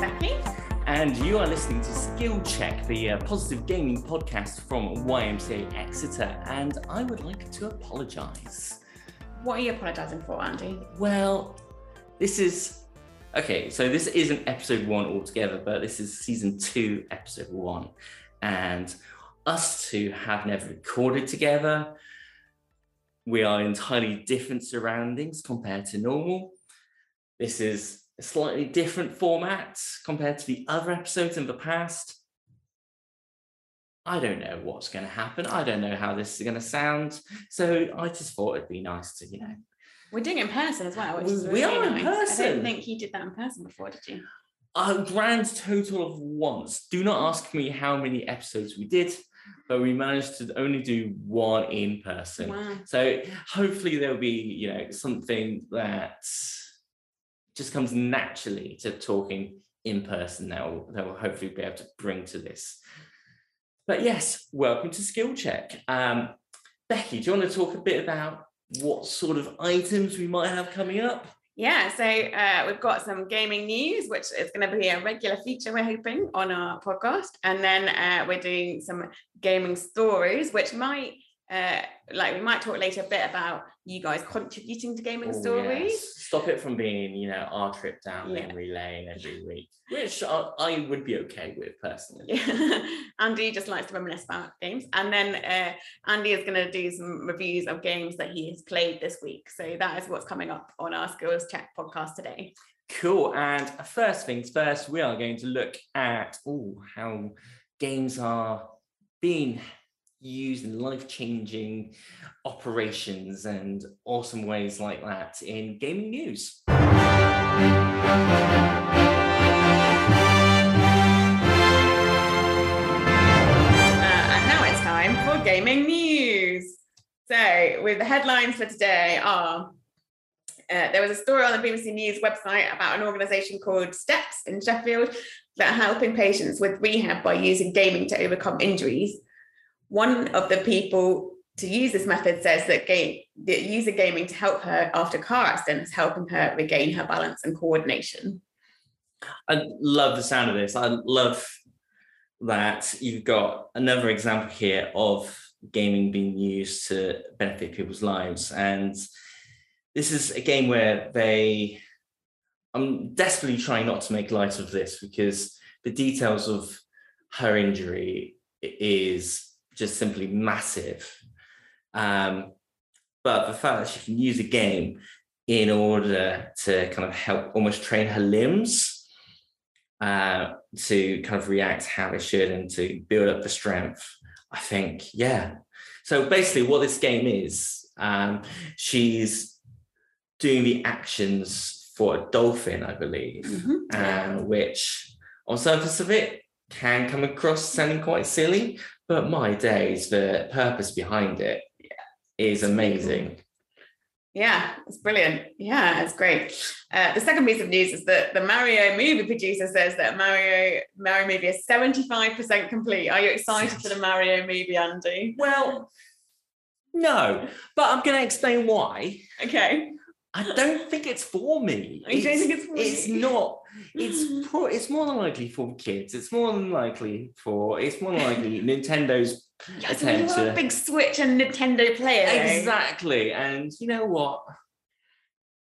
Becky. And you are listening to Skill Check, the uh, positive gaming podcast from YMCA Exeter. And I would like to apologise. What are you apologising for, Andy? Well, this is okay. So this isn't episode one altogether, but this is season two, episode one, and us two have never recorded together. We are in entirely different surroundings compared to normal. This is a slightly different format compared to the other episodes in the past. I don't know what's going to happen. I don't know how this is going to sound. So I just thought it'd be nice to, you know, We're doing it in person as well, which is We really are in nice. I person. don't think you did that in person before, did you? a grand total of once. Do not ask me how many episodes we did, but we managed to only do one in person. Wow. So hopefully there'll be, you know, something that just comes naturally to talking in person that will, that will hopefully be able to bring to this. But yes, welcome to Skill Check. Um, Becky, do you want to talk a bit about what sort of items we might have coming up? Yeah, so uh, we've got some gaming news, which is going to be a regular feature, we're hoping, on our podcast. And then uh, we're doing some gaming stories, which might, uh, like, we might talk later a bit about you guys contributing to gaming Oh, stories. yes. Stop it from being, you know, our trip down Yeah. memory lane every week, which I, I would be okay with personally. Yeah. Andy just likes to reminisce about games. And then uh, Andy is going to do some reviews of games that he has played this week. So that is what's coming up on our Skills Check podcast today. Cool. And first things first, we are going to look at oh, how games are being used in life-changing operations and awesome ways like that in gaming news. Uh, and now it's time for gaming news. So, with the headlines for today are uh, there was a story on the BBC News website about an organisation called Steps in Sheffield that are helping patients with rehab by using gaming to overcome injuries. One of the people to use this method says that game that using gaming to help her after car accidents, helping her regain her balance and coordination. I love the sound of this. I love that you've got another example here of gaming being used to benefit people's lives. And this is a game where they, I'm desperately trying not to make light of this because the details of her injury is just simply massive. Um, but the fact that she can use a game in order to kind of help almost train her limbs uh, to kind of react how they should and to build up the strength. I think, yeah. So basically, what this game is, um, she's doing the actions for a dolphin, I believe, Yeah. uh, which on surface of it can come across sounding quite silly, but my days, the purpose behind it is amazing. Yeah, it's brilliant. Yeah, it's great. Uh, the second piece of news is that the Mario movie producer says that Mario Mario movie is 75% complete. Are you excited for the Mario movie, Andy? Well, no, but I'm going to explain why. Okay. I don't think it's for me. You don't think it's for It's not. It's pro- it's more than likely for kids. It's more than likely for. It's more than likely Nintendo's Yes, we are attention. big Switch and Nintendo player. though. exactly. And you know what?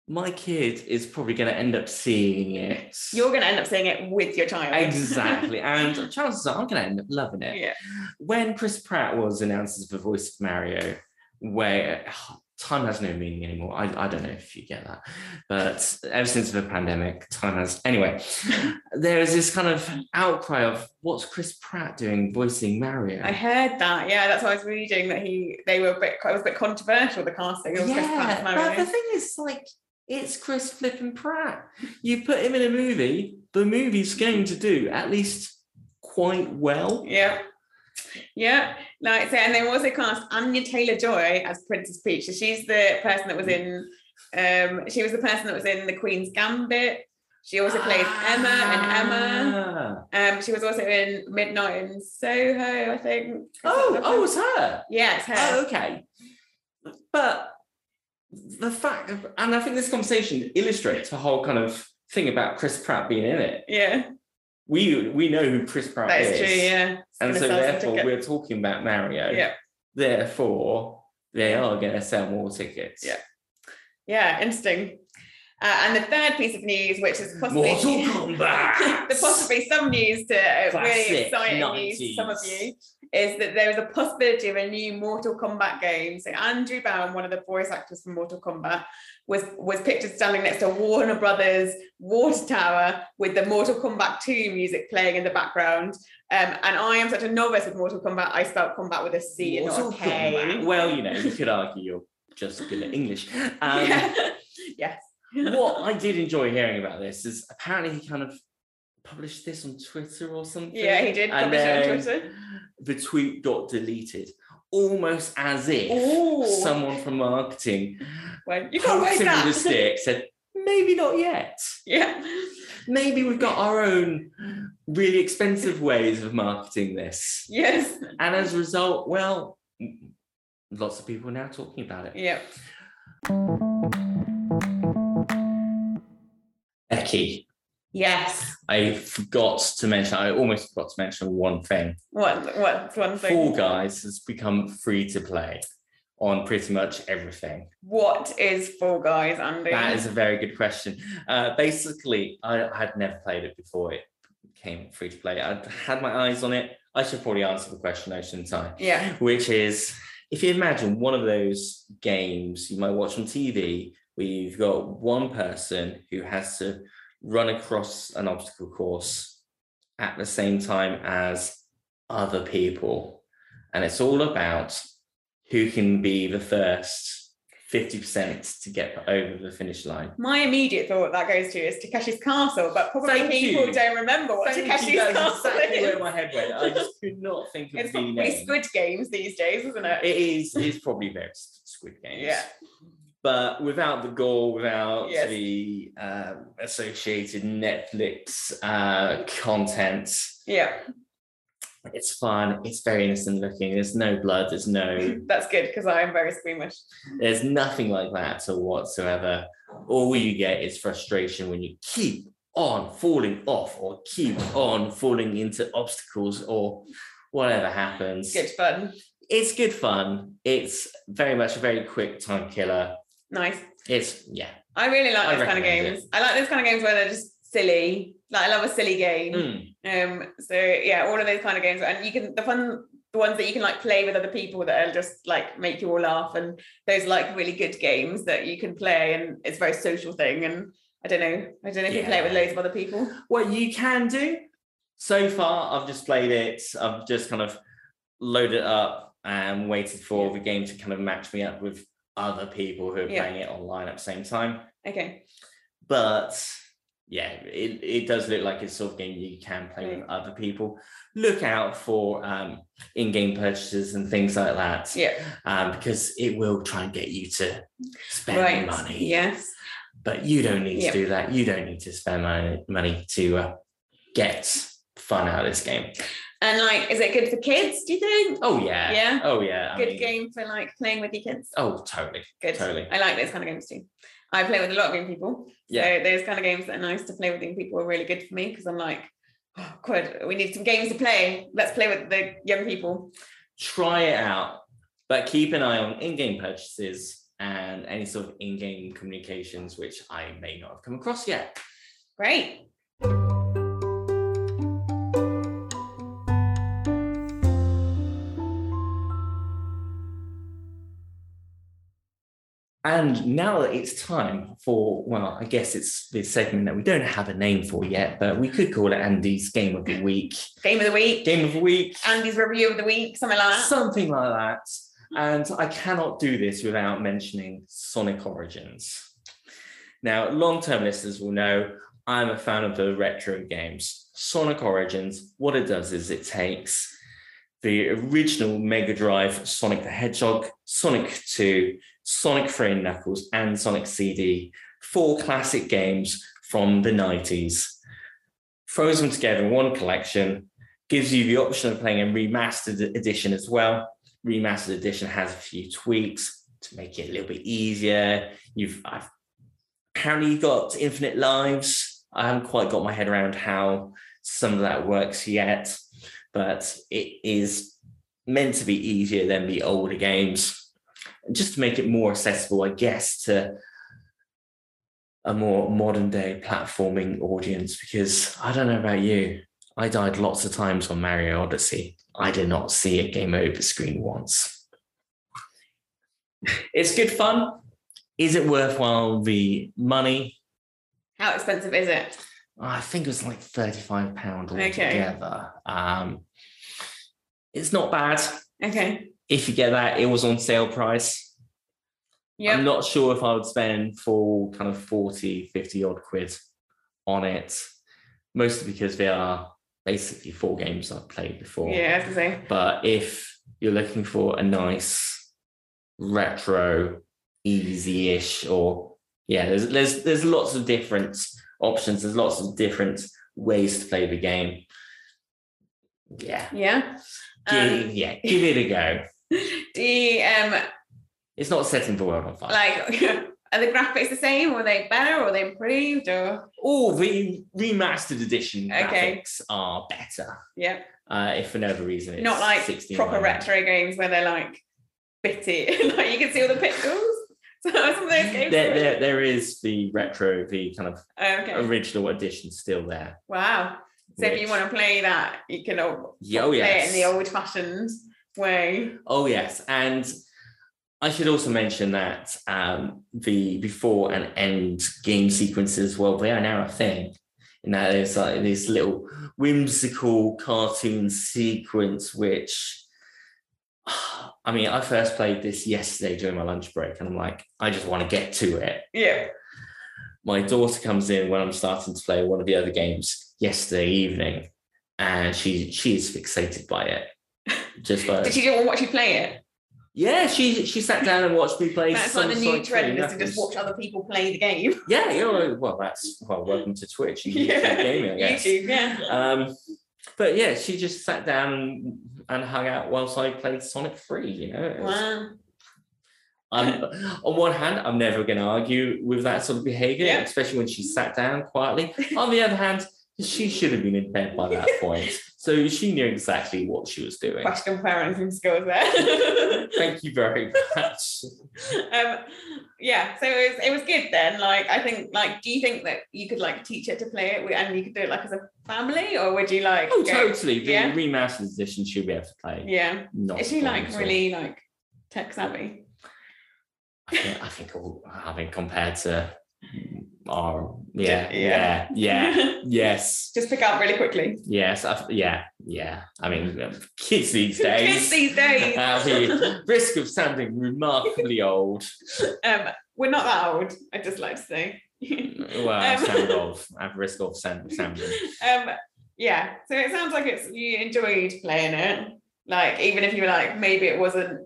My kid is probably going to end up seeing it. You're going to end up seeing it with your child. exactly, and chances are I'm going to end up loving it. yeah. when Chris Pratt was announced as the voice of Mario, where time has no meaning anymore. I, I don't know if you get that, but ever since the pandemic, time has. Anyway, there is this kind of outcry of what's Chris Pratt doing voicing Mario? I heard that. Yeah, that's what I was reading. That he, they were a bit, it was a bit controversial. The casting of Chris Pratt as yeah, but the thing is, like, it's Chris flipping Pratt. You put him in a movie, the movie's going to do at least quite well. Yeah. Yeah. Like so, and they also cast Anya Taylor Joy as Princess Peach. So she's the person that was in um she was the person that was in the Queen's Gambit. She also plays Emma and Emma. Ah. Um she was also in Midnight in Soho, I think. Oh, oh, it's her. yeah, it's her. Oh, okay. But the fact, of, and I think this conversation illustrates the whole kind of thing about Chris Pratt being in it. Yeah, We we know who Chris Pratt that is. true. Yeah, It's And so therefore we're talking about Mario. Yeah, Therefore, they are going to sell more tickets. Yeah. yeah, interesting. Uh, and the third piece of news, which is possibly Mortal Kombat. the possibly some news to uh, Classic really exciting news to some of you is that there is a possibility of a new Mortal Kombat game. So Andrew Bowen, one of the voice actors from Mortal Kombat, was was pictured standing next to Warner Brothers water tower with the Mortal Kombat 2 music playing in the background. Um, and I am such a novice with Mortal Kombat. I spelled combat with a C and not a K. Kombat. Well, you know, you could argue you're just good at English. Um, yes. What I did enjoy hearing about this is apparently he kind of published this on Twitter or something. Yeah, he did publish it on Twitter. The tweet got deleted, almost as if Ooh. someone from marketing Well, you can't wait him that. with a stick, said, maybe not yet. Yeah. Maybe we've got our own really expensive ways of marketing this. Yes. And as a result, well, lots of people are now talking about it. Yeah. Becky, Yes. I forgot to mention, I almost forgot to mention one thing. What? What's one thing? Fall Guys has become free to play on pretty much everything. What is Fall Guys, Andy? That is a very good question. Uh, basically, I had never played it before it became free to play. I had my eyes on it. I should probably answer the question, I shouldn't I? Yeah. Which is if you imagine one of those games you might watch on TV where you've got one person who has to run across an obstacle course at the same time as other people. And it's all about who can be the first 50% to get over the finish line. My immediate thought that goes to is Takeshi's Castle, but probably Thank people you. don't remember what Thank Takeshi's you, Castle exactly is. where my head went. I just could not think of It's the probably name. Squid Games these days, isn't it? It is. It's probably very Squid Games. Yeah. But without the gore, without Yes. the um, associated Netflix uh, content, Yeah. it's fun. It's very innocent looking. There's no blood. There's no. That's good because I am very squeamish. There's nothing like that at all whatsoever. All you get is frustration when you keep on falling off or keep on falling into obstacles or whatever happens. Good fun. It's good fun. It's very much a very quick time killer. Nice. It's yeah. I really like I those kind of games. I like those kind of games where they're just silly. Like I love a silly game. Mm. Um, so yeah, all of those kind of games, and you can the fun the ones that you can like play with other people that are just like make you all laugh, and those like really good games that you can play, and it's a very social thing. And I don't know, I don't know if you play it with loads of other people. What you can do so far, I've just played it. I've just kind of loaded it up and waited for the game to kind of match me up with other people who are Yeah. playing it online at the same time. Okay, But yeah, it, it does look like it's sort of game you can play with other people. Look out for um, in-game purchases and things like that. yeah, Um, because it will try and get you to spend right, money. yes, but you don't need Yeah. to do that. You don't need to spend money, money to uh, get fun out of this game. And like, is it good for kids? Do you think? Oh yeah, Yeah? Oh yeah, I Good mean- game for like playing with your kids. Oh totally, Good. totally. I like those kind of games too. I play with a lot of young people. Yeah. So those kind of games that are nice to play with young people are really good for me because I'm like, oh god, we need some games to play. Let's play with the young people. Try it out, but keep an eye on in-game purchases and any sort of in-game communications which I may not have come across yet. Great. And now that it's time for, well, I guess it's this segment that we don't have a name for yet, but we could call it Andy's Game of the Week. Game of the week. Game of the Week. Andy's review of the week, something like that. Something like that. And I cannot do this without mentioning Sonic Origins. Now, long term listeners will know I'm a fan of the retro games. Sonic Origins, what it does is it takes the original Mega Drive Sonic the Hedgehog, Sonic 2, Sonic 3 and Knuckles, and Sonic CD, four classic games from the 90s, throws them together in one collection, gives you the option of playing a remastered edition as well. Remastered edition has a few tweaks to make it a little bit easier. You've I've, apparently you've got infinite lives I haven't quite got my head around how some of that works yet, but it is meant to be easier than the older games, just to make it more accessible, I guess, to a more modern day platforming audience. Because I don't know about you, I died lots of times on Mario Odyssey. I did not see a game over screen once. It's good fun. Is it worthwhile the money? How expensive is it? I think it was like thirty-five pound Okay. altogether. Um, it's not bad Okay. If you get that. It was on sale price. I'm not sure if I would spend full kind of 40, 50 odd quid on it, mostly because they are basically four games I've played before. Yeah, I was gonna. But if you're looking for a nice retro, easy-ish, or yeah, there's there's there's lots of different options. There's lots of different ways to play the game. Yeah, Yeah. give, Um, yeah, give it a go. you um It's not setting the world on fire. like are the graphics the same? Or are they better? Or are they improved? Or Oh, the remastered edition Okay. graphics are better. yeah, Uh, if for no other reason, it's not like proper retro games where they're like bitty, like you can see all the pixels. So some of those games. There, there, there is the retro, the kind of Oh, okay. original edition still there. Wow. So if you want to play that, you can all Yeah, oh play yes. it in the old-fashioned way. Oh yes, and I should also mention that um, the before and end game sequences, well, they are now a thing. And that there's like this little whimsical cartoon sequence, which I mean, I first played this yesterday during my lunch break, and I'm like, I just want to get to it. Yeah. My daughter comes in when I'm starting to play one of the other games yesterday evening, and she she is fixated by it. Just by Did you watch you play it? yeah, she she sat down and watched me play. That's like the new trend is to just watch other people play the game. Yeah, you know, well, that's well, welcome to Twitch and YouTube gaming, I guess. YouTube, yeah. Um, but yeah, she just sat down and, and hung out whilst I played Sonic 3, you know. Was- Wow. I'm, on one hand, I'm never going to argue with that sort of behavior, Yeah. especially when she sat down quietly. on the other hand, she should have been in bed by that point. So she knew exactly what she was doing. Question parenting skills there. Thank you very much. um, yeah, so it was it was good then. Like I think like do you think that you could like teach her to play it and you could do it like as a family or would you like Oh, go- totally. The Yeah. remastered edition she'll be able to play. Yeah. Not Is she like really like tech savvy? I think, I think, all- I mean, compared to our, yeah, Yeah. yeah, yeah, yes, Just pick up really quickly. yes, I, yeah, yeah. I mean, kids these days. Kids these days. At the risk of sounding remarkably old. um, we're not that old, I'd just like to say. Well, Um, sound at risk of sound, sounding. um, yeah, so it sounds like it's you enjoyed playing it. Like, even if you were like, maybe it wasn't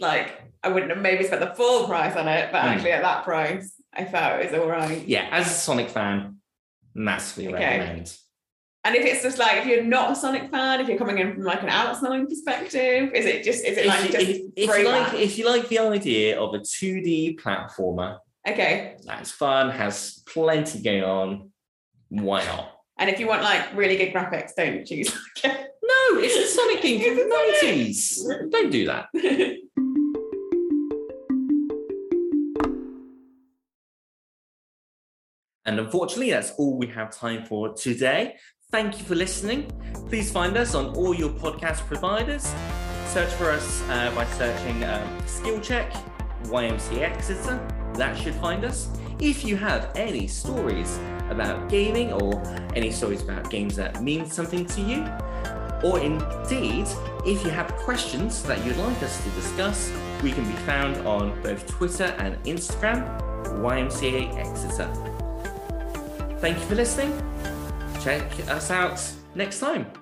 like I wouldn't have maybe spent the full price on it, but Hmm. actually at that price, I felt it was all right. Yeah, as a Sonic fan, massively Okay. recommend. And if it's just like if you're not a Sonic fan, if you're coming in from like an outside perspective, is it just is it If, like you, just if, if you like, if you like the idea of a 2D platformer, okay? that's fun, has plenty going on. Why not? And if you want like really good graphics, don't choose. No, it's a Sonic game from the 90s. Don't do that. And unfortunately, that's all we have time for today. Thank you for listening. Please find us on all your podcast providers. Search for us uh, by searching um, Skill Check, YMCA Exeter. That should find us. If you have any stories about gaming or any stories about games that mean something to you, or indeed, if you have questions that you'd like us to discuss, we can be found on both Twitter and Instagram, YMCA Exeter. Thank you for listening. Check us out next time.